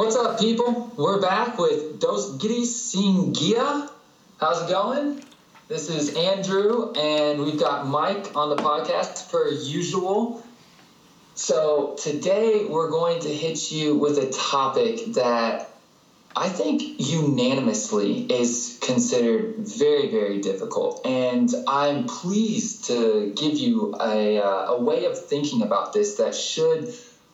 What's up, people? We're back with Dos Guiris Sin Guía. How's it going? This is Andrew, and we've got Mike on the podcast per usual. So today we're going to hit you with a topic that I think unanimously is considered very, very difficult. And I'm pleased to give you a, uh, a way of thinking about this that should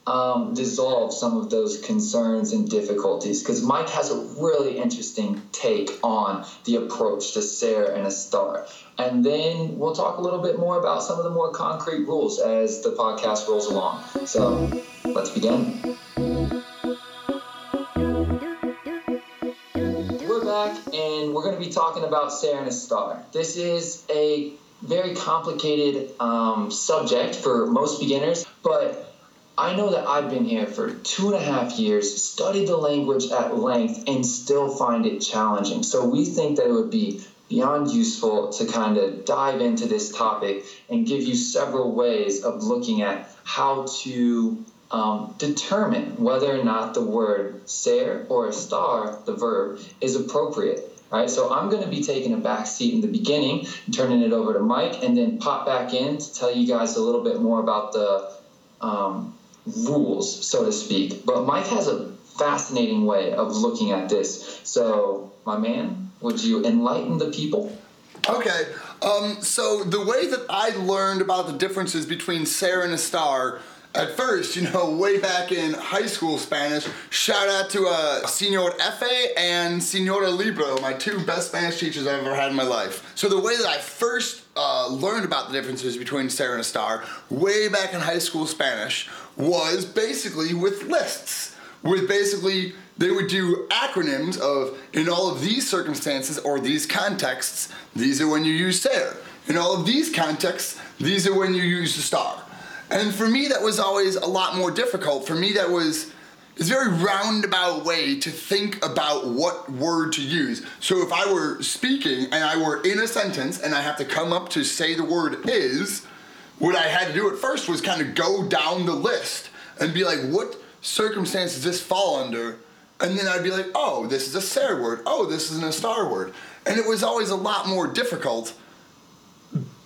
um, dissolve some of those concerns and difficulties because Mike has a really interesting take on the approach to ser and estar. And then we'll talk a little bit more about some of the more concrete rules as the podcast rolls along. So let's begin. We're back and we're going to be talking about ser and estar. This is a very complicated um, subject for most beginners, but I know that I've been here for two and a half years, studied the language at length, and still find it challenging. So we think that it would be beyond useful to kind of dive into this topic and give you several ways of looking at how to um, determine whether or not the word ser or star, the verb, is appropriate. Right, so I'm going to be taking a back seat in the beginning, turning it over to Mike, and then pop back in to tell you guys a little bit more about the um, rules, so to speak. But Mike has a fascinating way of looking at this. So, my man, would you enlighten the people? Okay. Um, so the way that I learned about the differences between Ser and estar, at first, you know, way back in high school Spanish, shout out to uh, Senor Efe and Senora Libro, my two best Spanish teachers I've ever had in my life. So the way that I first uh, learned about the differences between Ser and estar, way back in high school Spanish, was basically with lists. With basically, they would do acronyms of, in all of these circumstances or these contexts, these are when you use Ser. In all of these contexts, these are when you use the star. And for me, that was always a lot more difficult. For me, that was it's very roundabout way to think about what word to use. So if I were speaking and I were in a sentence and I have to come up to say the word is, what I had to do at first was kind of go down the list and be like, what circumstance does this fall under? And then I'd be like, oh, this is a Ser word. Oh, this isn't estar word. And it was always a lot more difficult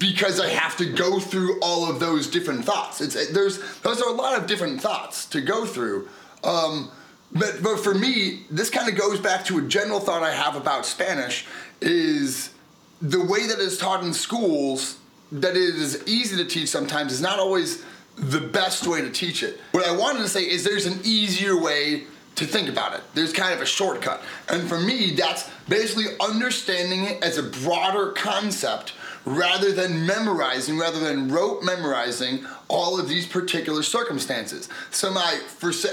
because I have to go through all of those different thoughts. It's there's those are a lot of different thoughts to go through. Um, but but for me, this kind of goes back to a general thought I have about Spanish is the way that it's taught in schools that it is easy to teach sometimes is not always the best way to teach it. What I wanted to say is there's an easier way to think about it. There's kind of a shortcut. And for me, that's basically understanding it as a broader concept rather than memorizing, rather than rote memorizing all of these particular circumstances. So my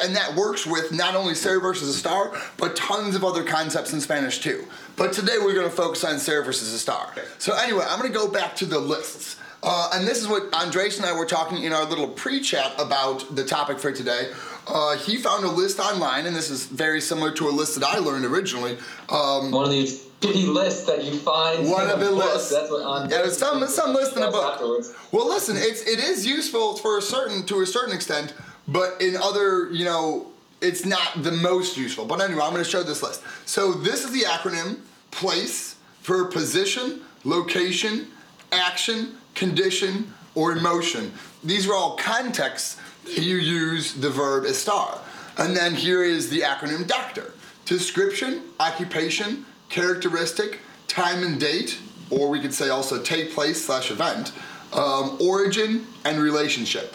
and that works with not only Ser versus estar, but tons of other concepts in Spanish too. But today we're going to focus on Ser versus estar. So anyway, I'm going to go back to the lists. Uh, and this is what Andres and I were talking in our little pre-chat about the topic for today. Uh, he found a list online, and this is very similar to a list that I learned originally. Um, One of these shitty lists that you find. One of the lists. That's what on. Yeah, some some list in a book. Afterwards. Well, listen, it's it is useful for a certain to a certain extent, but in other you know it's not the most useful. But anyway, I'm going to show this list. So this is the acronym place for position, location, action, condition, or emotion. These are all contexts that you use the verb star. And then here is the acronym doctor. Description, occupation, characteristic, time and date, or we could say also take place slash event, um, origin, and relationship.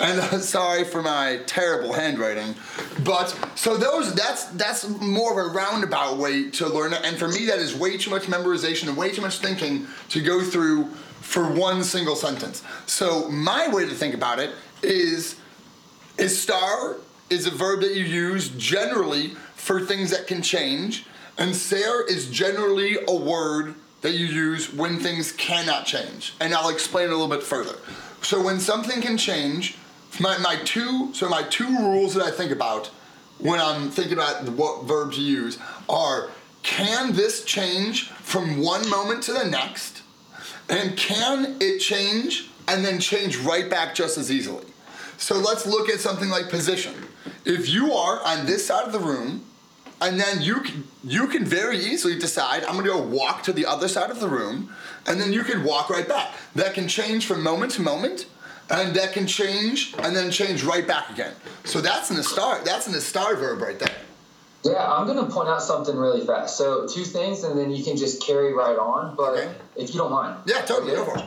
And uh, sorry for my terrible handwriting, but so those that's that's more of a roundabout way to learn it. And for me, that is way too much memorization and way too much thinking to go through for one single sentence. So my way to think about it is is star is a verb that you use generally for things that can change and ser is generally a word that you use when things cannot change. And I'll explain a little bit further. So when something can change, my, my two so my two rules that I think about when I'm thinking about what verb to use are can this change from one moment to the next? And can it change and then change right back just as easily? So let's look at something like position. if you are on this side of the room, and then you can, you can very easily decide I'm gonna go walk to the other side of the room, and then you can walk right back. That can change from moment to moment, and that can change and then change right back again. So that's an star. That's an star verb right there. Yeah, I'm gonna point out something really fast. So two things, and then you can just carry right on. But Okay. if you don't mind. Yeah, totally. Okay? Go for it.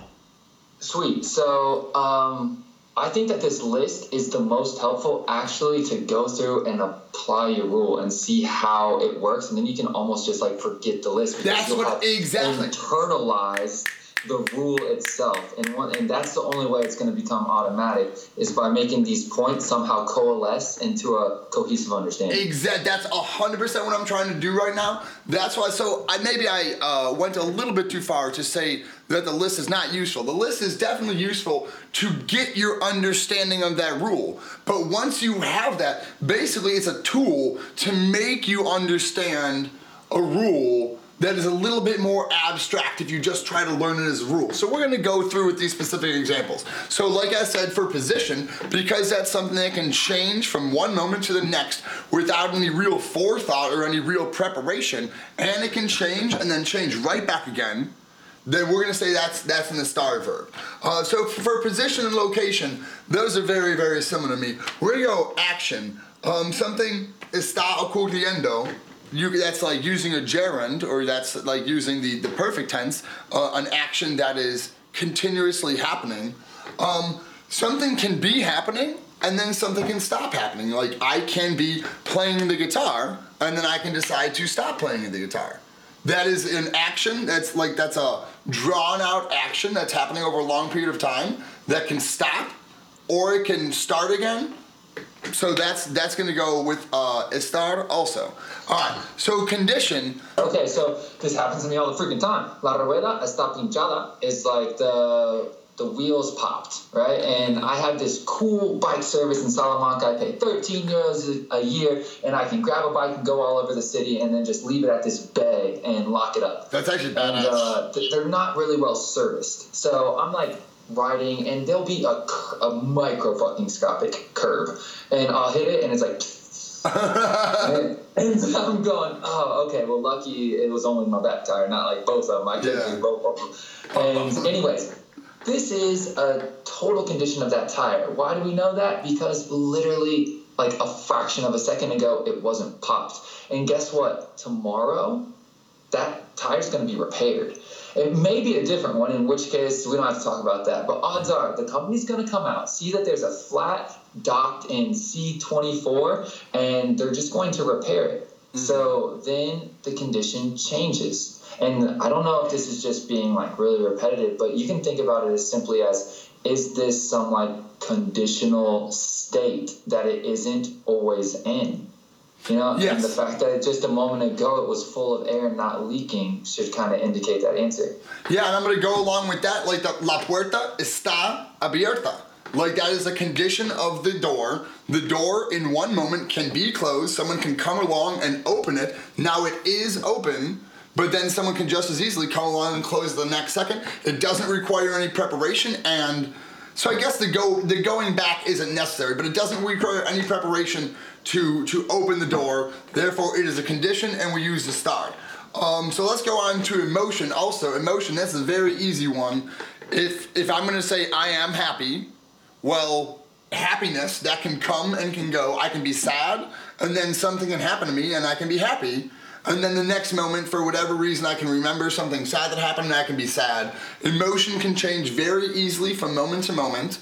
Sweet. So um, I think that this list is the most helpful actually to go through and apply your rule and see how it works, and then you can almost just like forget the list. because That's what- exactly. Internalize the rule itself, and one, and that's the only way it's going to become automatic is by making these points somehow coalesce into a cohesive understanding. Exact. That's hundred percent what I'm trying to do right now. That's why. So I maybe I uh, went a little bit too far to say that the list is not useful. The list is definitely useful to get your understanding of that rule. But once you have that, basically it's a tool to make you understand a rule that is a little bit more abstract if you just try to learn it as a rule. So we're gonna go through with these specific examples. So like I said for position, because that's something that can change from one moment to the next without any real forethought or any real preparation, and it can change and then change right back again, then we're gonna say that's that's in the star verb. Uh, so for position and location, those are very very similar to me. We're gonna go action. Um, something está ocurriendo. You, that's like using a gerund, or that's like using the, the perfect tense, uh, an action that is continuously happening. Um, something can be happening, and then something can stop happening. Like I can be playing the guitar, and then I can decide to stop playing the guitar. That is an action. That's like that's a drawn out action that's happening over a long period of time that can stop, or it can start again. So that's that's gonna go with uh, estar also. All right. So condition. Okay, so this happens to me all the freaking time. La rueda está pinchada is like the the wheels popped, right? And I have this cool bike service in Salamanca. I pay 13 euros a, year, and I can grab a bike and go all over the city, and then just leave it at this bay and lock it up. That's actually and badass. uh, they're not really well serviced. So I'm like riding, and there'll be a, a micro fucking scopic curve, and I'll hit it, and it's like. and, and so I'm going, oh, okay, well, lucky it was only my back tire, not like both of them. I could Yeah. do both of them. And, anyways, this is a total condition of that tire. Why do we know that? Because literally, like a fraction of a second ago, it wasn't popped. And guess what? Tomorrow, that tire's going to be repaired. It may be a different one, in which case we don't have to talk about that. But odds are the company's going to come out, see that there's a flat docked in C24, and they're just going to repair it. Mm-hmm. So then the condition changes. And I don't know if this is just being like really repetitive, but you can think about it as simply as is this some like conditional state that it isn't always in? You know, Yes. and the fact that just a moment ago it was full of air not leaking should kind of indicate that answer. Yeah, and I'm gonna go along with that. Like the la puerta está abierta. Like that is a condition of the door. The door in one moment can be closed. Someone can come along and open it. Now it is open, but then someone can just as easily come along and close the next second. It doesn't require any preparation, and so I guess the go the going back isn't necessary, but it doesn't require any preparation to to open the door. Therefore, it is a condition, and we use the star. Um, so let's go on to emotion. Also, emotion. That's a very easy one. If if I'm gonna say I am happy, well, happiness that can come and can go. I can be sad, and then something can happen to me, and I can be happy. And then the next moment, for whatever reason, I can remember something sad that happened, and I can be sad. Emotion can change very easily from moment to moment.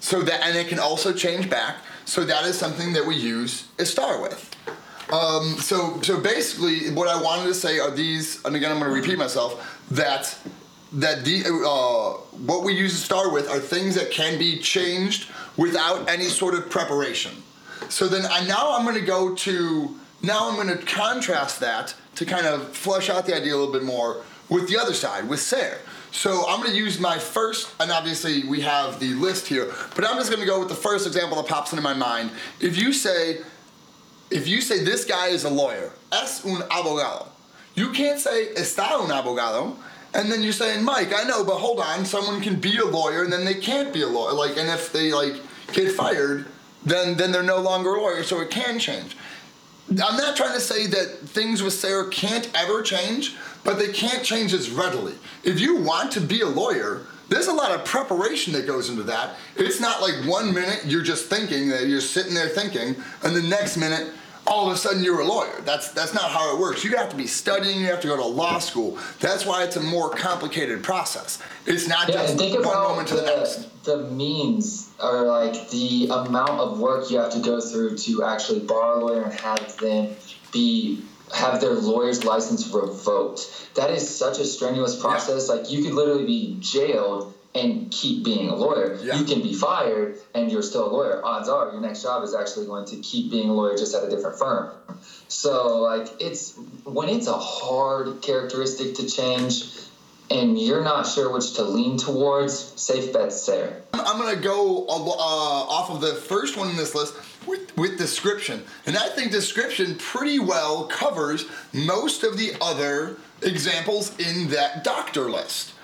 So that, and it can also change back. So that is something that we use estar with. Um, so, so basically, what I wanted to say are these, and again, I'm going to repeat myself that that the uh, what we use estar with are things that can be changed without any sort of preparation. So then, I now I'm going to go to now I'm going to contrast that to kind of flush out the idea a little bit more with the other side with ser. So I'm going to use my first, and obviously we have the list here, but I'm just going to go with the first example that pops into my mind. If you say if you say this guy is a lawyer, es un abogado, you can't say está un abogado, and then you're saying, Mike, I know, but hold on, someone can be a lawyer and then they can't be a lawyer. Like, and if they like get fired, then then they're no longer a lawyer, so it can change. I'm not trying to say that things with ser can't ever change, but they can't change as readily. If you want to be a lawyer, there's a lot of preparation that goes into that. It's not like one minute you're just thinking that you're sitting there thinking, and the next minute all of a sudden you're a lawyer. That's that's not how it works. You have to be studying. You have to go to law school. That's why it's a more complicated process. It's not Yeah, just think one moment to the, next. the, the means or like the amount of work you have to go through to actually bar a lawyer and have them be have their lawyer's license revoked. That is such a strenuous process. Like you could literally be jailed and keep being a lawyer. Yeah. You can be fired and you're still a lawyer. Odds are your next job is actually going to keep being a lawyer just at a different firm. So like it's when it's a hard characteristic to change and you're not sure which to lean towards, safe bet ser. I'm gonna go uh, off of the first one in this list with, with description, and I think description pretty well covers most of the other examples in that doctor list.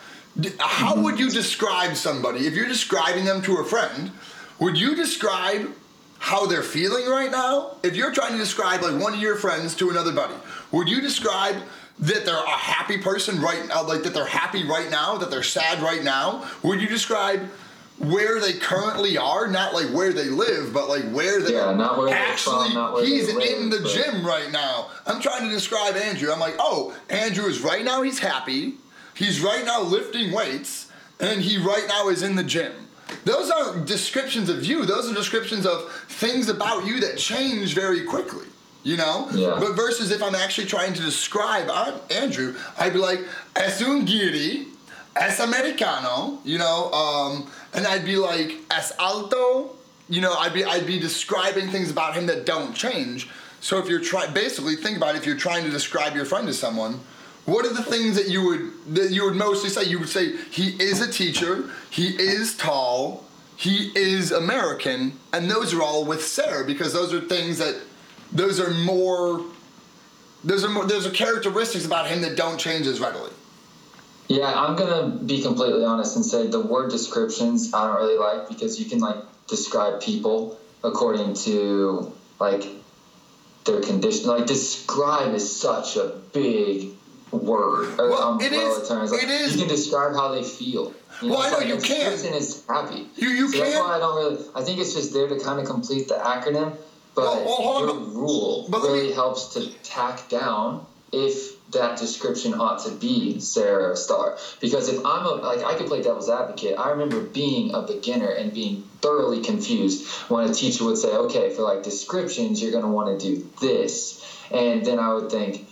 How would you describe somebody if you're describing them to a friend? Would you describe how they're feeling right now? If you're trying to describe like one of your friends to another buddy, would you describe that they're a happy person right now, like that they're happy right now, that they're sad right now? Would you describe where they currently are, not like where they live, but like where they Yeah, not where actually from, not where he's live, in the but- gym right now. I'm trying to describe Andrew. I'm like, oh, Andrew is right now he's happy. He's right now lifting weights, and he right now is in the gym. Those aren't descriptions of you. Those are descriptions of things about you that change very quickly. You know? Yeah. But versus if I'm actually trying to describe uh, Andrew, I'd be like, es un guiri, es americano, you know, um, and I'd be like, es alto, you know, I'd be I'd be describing things about him that don't change. So if you're trying, basically think about it, if you're trying to describe your friend to someone, what are the things that you would that you would mostly say? You would say he is a teacher, he is tall, he is American, and those are all with ser because those are things that those are more those are more those are characteristics about him that don't change as readily. Yeah, I'm gonna be completely honest and say the word descriptions I don't really like because you can like describe people according to like their condition. Like describe is such a big word or Well, um, it umbrella. It's like, it is- You can describe how they feel. You Well, I know like you can. description is happy. You- you so That's why I don't really. I think it's just there to kind of complete the acronym. But Well, well, your on. rule But let me- really helps to tack down if that description ought to be Sarah Star. Because if I'm a, like, I could play devil's advocate. I remember being a beginner and being thoroughly confused when a teacher would say, okay, for like descriptions, you're going to want to do this. And then I would think,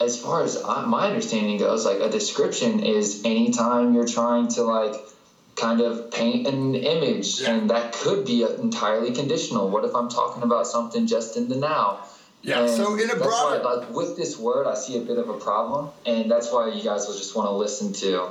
as far as I, my understanding goes, like a description is anytime you're trying to like kind of paint an image, Yeah. and that could be entirely conditional. What if I'm talking about something just in the now? Yeah, And so in a broader- why, like with this word, I see a bit of a problem, and that's why you guys will just want to listen to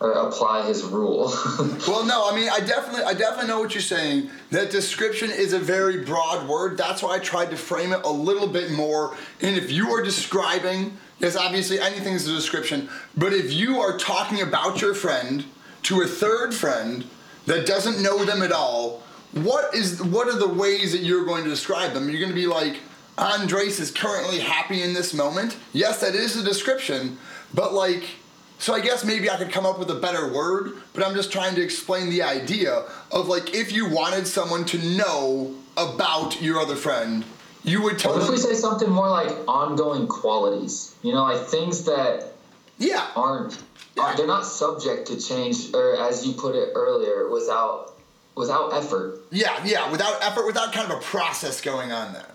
apply his rule. Well, no, I mean, I definitely, I definitely know what you're saying. That description is a very broad word. That's why I tried to frame it a little bit more. And if you are describing, yes, obviously anything is a description. But if you are talking about your friend to a third friend that doesn't know them at all, what is, what are the ways that you're going to describe them? You're going to be like, Andres is currently happy in this moment. Yes, that is a description, but like. So I guess maybe I could come up with a better word, but I'm just trying to explain the idea of like if you wanted someone to know about your other friend, you would tell what if them. we say something more like ongoing qualities? You know, like things that Yeah, aren't are they're not subject to change, or as you put it earlier, without without effort. yeah, yeah. Without effort, without kind of a process going on there.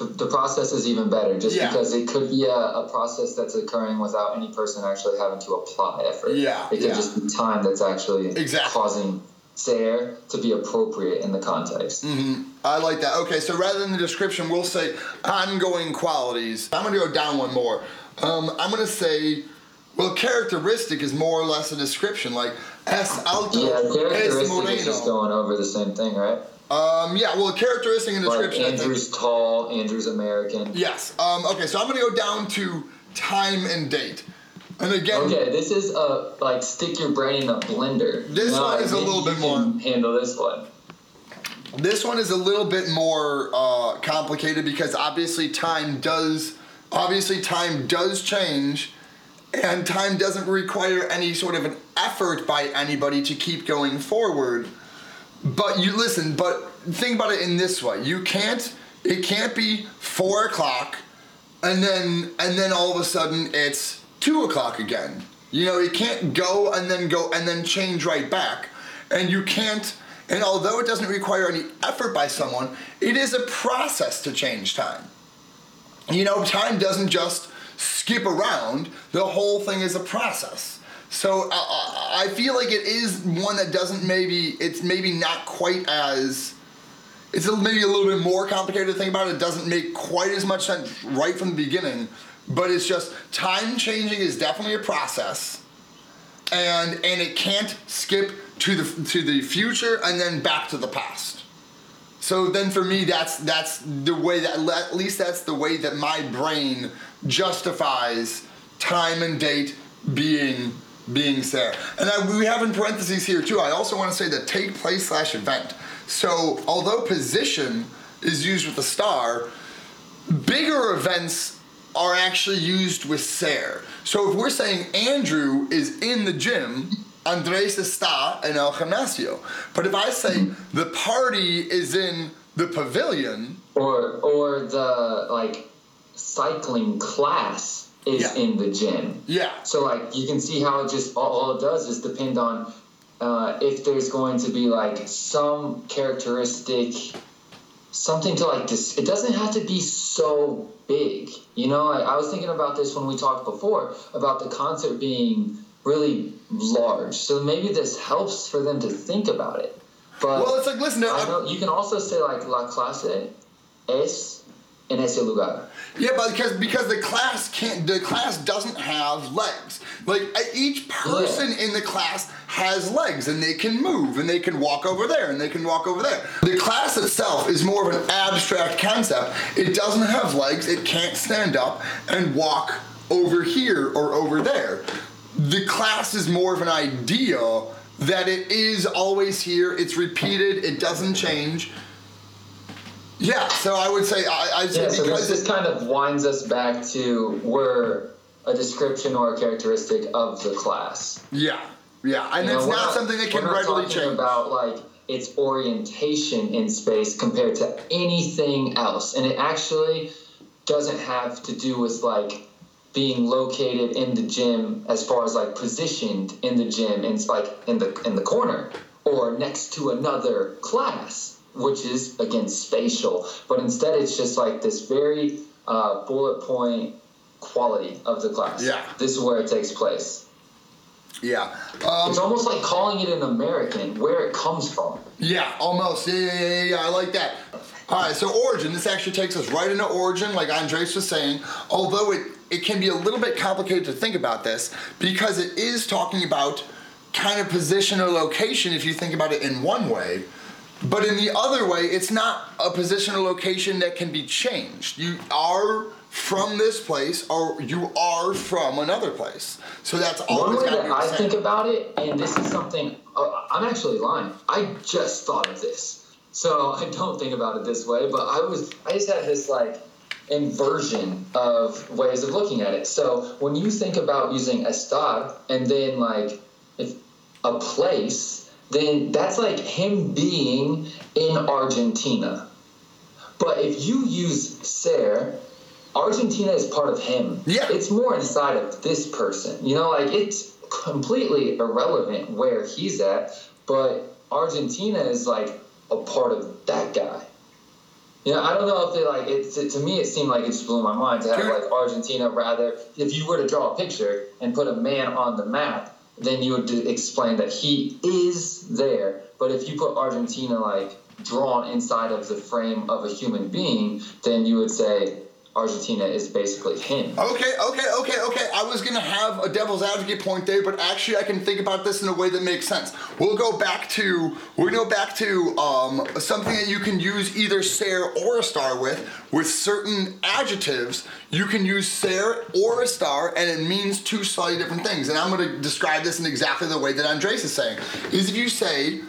The, the process is even better, just Yeah. because it could be a, a process that's occurring without any person actually having to apply effort. Yeah, it could yeah. just be time that's actually Exactly. causing Sayer to be appropriate in the context. Mm-hmm. I like that. Okay, so rather than the description, we'll say ongoing qualities. I'm going to go down one more. Um, I'm going to say, well, characteristic is more or less a description, like S alto, Yeah, characteristic is just going over the same thing, right? Um, yeah, well, characteristic and description. Think, Andrew's tall, Andrew's American. Yes. Um, okay, so I'm going to go down to time and date. And again, Okay, this is a like stick your brain in a blender. This know, one is a little bit more- Handle this one. This one is a little bit more uh, complicated because obviously time does obviously time does change and time doesn't require any sort of an effort by anybody to keep going forward. But you listen, but think about it in this way. You can't it can't be four o'clock and then and then all of a sudden it's two o'clock again. You know, it can't go and then go and then change right back. And you can't and although it doesn't require any effort by someone, it is a process to change time. You know, time doesn't just skip around, the whole thing is a process. So I feel like it is one that doesn't maybe, it's maybe not quite as, it's maybe a little bit more complicated to think about. It doesn't make quite as much sense right from the beginning, but it's just time changing is definitely a process. And, and it can't skip to the to the future and then back to the past. So then for me that's that's the way that at least that's the way that my brain justifies time and date being being there. And I, we have in parentheses here too. I also want to say that take place slash event. So although position is used with estar, bigger events are actually used with ser. So if we're saying Andrew is in the gym, Andres está en el gimnasio. But if I say the party is in the pavilion, or or the like cycling class is Yeah. in the gym. yeah, So like you can see how it just all, all it does is depend on uh, if there's going to be like some characteristic, something to like this. It doesn't have to be so big, you know. I, I was thinking about this when we talked before about the concert being really large. So maybe this helps for them to think about it. But well, it's like listen. Know you can also say like la clase es en ese lugar. Yeah, but because because the class can't the class doesn't have legs. Like each person in the class has legs and they can move and they can walk over there and they can walk over there. The class itself is more of an abstract concept. It doesn't have legs. It can't stand up and walk over here or over there. The class is more of an idea that it is always here. It's repeated. It doesn't change. Yeah, so I would say I, I'd Yeah, so because this just kind of winds us back to we're a description or a characteristic of the class. Yeah, yeah, and You know, it's we're not, something that can readily talking change. about like its orientation in space compared to anything else, and it actually doesn't have to do with like being located in the gym as far as like positioned in the gym and it's like in the in the corner or next to another class which is again spatial but instead it's just like this very uh, bullet point quality of the class Yeah. this is where it takes place yeah, um, it's almost like calling it an American, where it comes from. yeah, almost. Yeah, yeah, yeah, yeah, I like that. All right, so origin. This actually takes us right into origin, like Andres was saying. Although it it can be a little bit complicated to think about this because it is talking about kind of position or location if you think about it in one way. But in the other way, it's not a position or location that can be changed. You are from this place or you are from another place. So that's One way that I think about it, and this is something uh, I'm actually lying. I just thought of this, so I don't think about it this way. But I was, I just had this like inversion of ways of looking at it. So when you think about using estar and then like if a place, then that's like him being in Argentina. But if you use ser, Argentina is part of him. Yeah. It's more inside of this person. You know, like it's completely irrelevant where he's at, but Argentina is like a part of that guy. You know, I don't know if they like it. To, to me, it seemed like it just blew my mind to have Sure. like Argentina. Rather, if you were to draw a picture and put a man on the map, then you would explain that he is there. But if you put Argentina like drawn inside of the frame of a human being, then you would say Argentina is basically him. Okay, okay, okay, okay. I was gonna have a devil's advocate point there, but actually I can think about this in a way that makes sense. We'll go back to gonna go back to um, something that you can use either ser or estar with. With certain adjectives, you can use ser or estar, and it means two slightly different things. And I'm gonna describe this in exactly the way that Andres is saying. Is if you say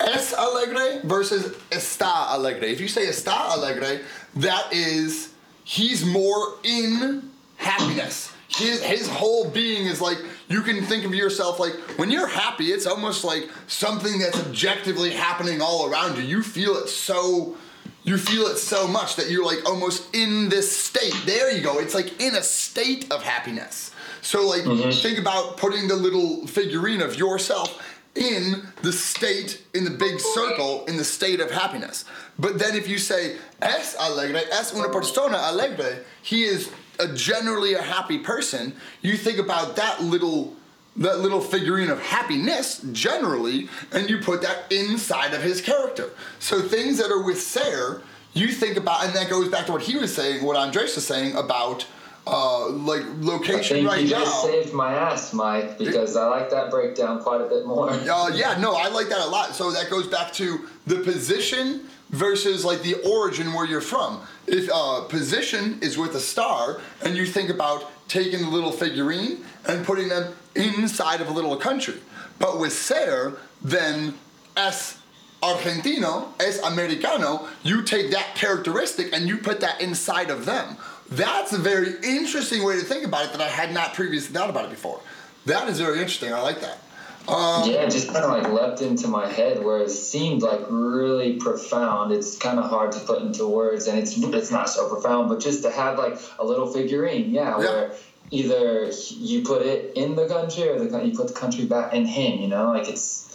es alegre versus está alegre. If you say está alegre, that is he's more in happiness. His, his whole being is like you can think of yourself like when you're happy it's almost like something that's objectively happening all around you you feel it so you feel it so much that you're like almost in this state there you go it's like in a state of happiness so like mm-hmm. think about putting the little figurine of yourself in the state, in the big circle, in the state of happiness. But then if you say es alegre, es una persona alegre, he is a generally a happy person. You think about that little that little figurine of happiness generally, and you put that inside of his character. So things that are with Ser, you think about, and that goes back to what he was saying, what Andres was saying about uh, like location right you now. just saved my ass, Mike, because I like that breakdown quite a bit more. Uh, yeah, no, I like that a lot. So that goes back to the position versus like the origin where you're from. If uh, position is with estar, and you think about taking the little figurine and putting them inside of a little country, but with ser, then es argentino, es americano, you take that characteristic and you put that inside of them. That's a very interesting way to think about it that I had not previously thought about it before. That is very interesting. I like that. Um, yeah, it just kind of like leapt into my head where it seemed like really profound. It's kind of hard to put into words, and it's it's not so profound, but just to have like a little figurine, yeah, yeah. where either you put it in the country or the you put the country back in him. You know, like it's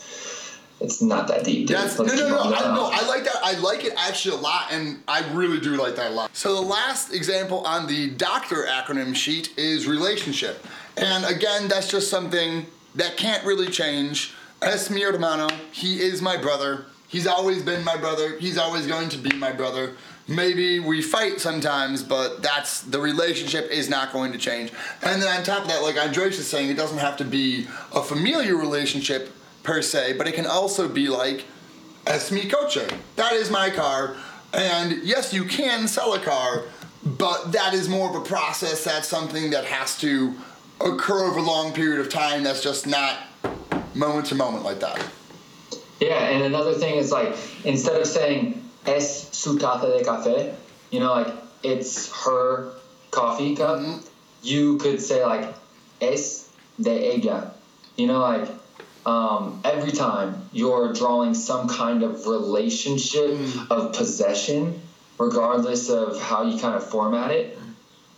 it's not that deep. That's, no, no, no, no. I, no. I like that. I like it actually a lot, and I really do like that a lot. So the last example on the doctor acronym sheet is relationship, and again, that's just something that can't really change. Es mi hermano. He is my brother. He's always been my brother. He's always going to be my brother. Maybe we fight sometimes, but that's the relationship is not going to change. And then on top of that, like Andres is saying, it doesn't have to be a familiar relationship per se, but it can also be like, es mi coche. That is my car. And yes, you can sell a car, but that is more of a process. That's something that has to occur over a long period of time. That's just not moment to moment like that. Yeah, and another thing is like instead of saying es su taza de café, you know, like it's her coffee cup, mm-hmm. you could say like es de ella. You know, like um, every time you're drawing some kind of relationship mm. of possession, regardless of how you kind of format it,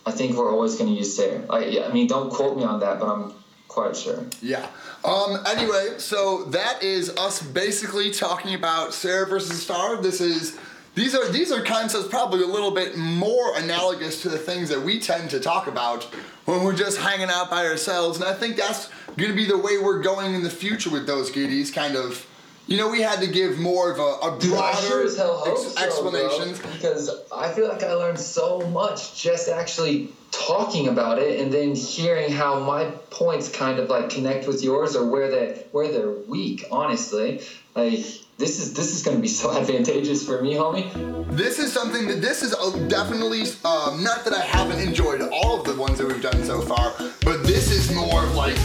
I think we're always going to use Ser. I, I mean, don't quote me on that, but I'm quite sure. Yeah. Um, anyway, so that is us basically talking about Ser versus Star. This is these are these are concepts probably a little bit more analogous to the things that we tend to talk about when we're just hanging out by ourselves, and I think that's going to be the way we're going in the future with those goodies. Kind of, you know, we had to give more of a, a broader sure ex- so, explanations bro, because I feel like I learned so much just actually talking about it and then hearing how my points kind of like connect with yours or where they where they're weak. Honestly, like this is this is going to be so advantageous for me, homie. This is something that this is definitely um, not that I haven't enjoyed all of the ones that we've done so far, but this is more of like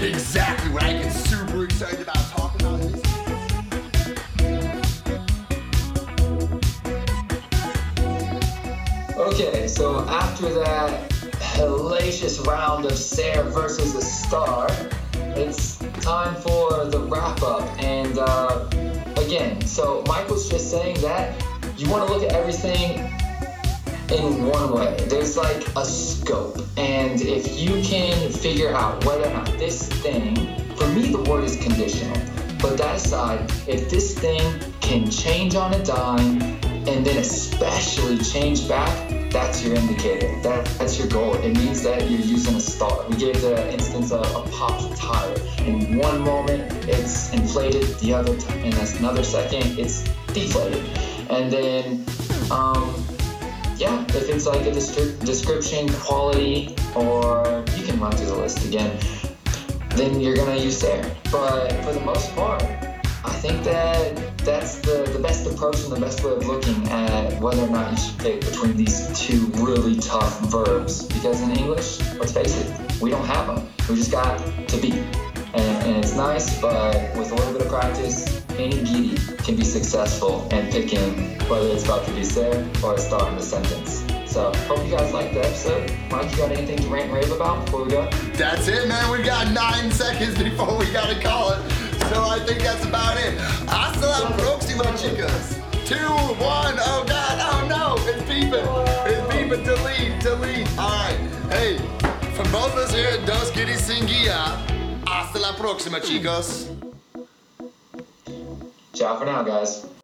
exactly what I get super excited about talking about. Okay, so after that hellacious round of Ser versus a star, it's time for the wrap up and. Uh, again, so was just saying that you want to look at everything in one way. There's like a scope. And if you can figure out whether or not this thing, for me, the word is conditional. But that aside, if this thing can change on a dime and then especially change back, that's your indicator. That, that's your goal. It means that you're using estar. We gave the instance of a popped tire. In one moment, it's inflated. The other, t- in another second, it's deflated. And then, um, yeah, if it's like a description, quality, or you can run through the list again, then you're gonna use there. But for the most part, I think that that's the, the best approach and the best way of looking at whether or not you should pick between these two really tough verbs. Because in English, let's face it, we don't have them. We just got to be. and, and it's nice, but with a little bit of practice, any giddy can be successful in picking whether it's about to be said or estar in the sentence. So, hope you guys liked the episode. Mike, you got anything to rant and rave about before we go? That's it, man. We've got nine seconds before we gotta call it. So I think that's about it. Hasta la próxima, chicas. Two, one, oh god, oh no, it's beeping. It's beeping, delete, delete. Alright, hey, from both of us here at Dos Giddy Singia, hasta la próxima, chicos. Ciao for now, guys.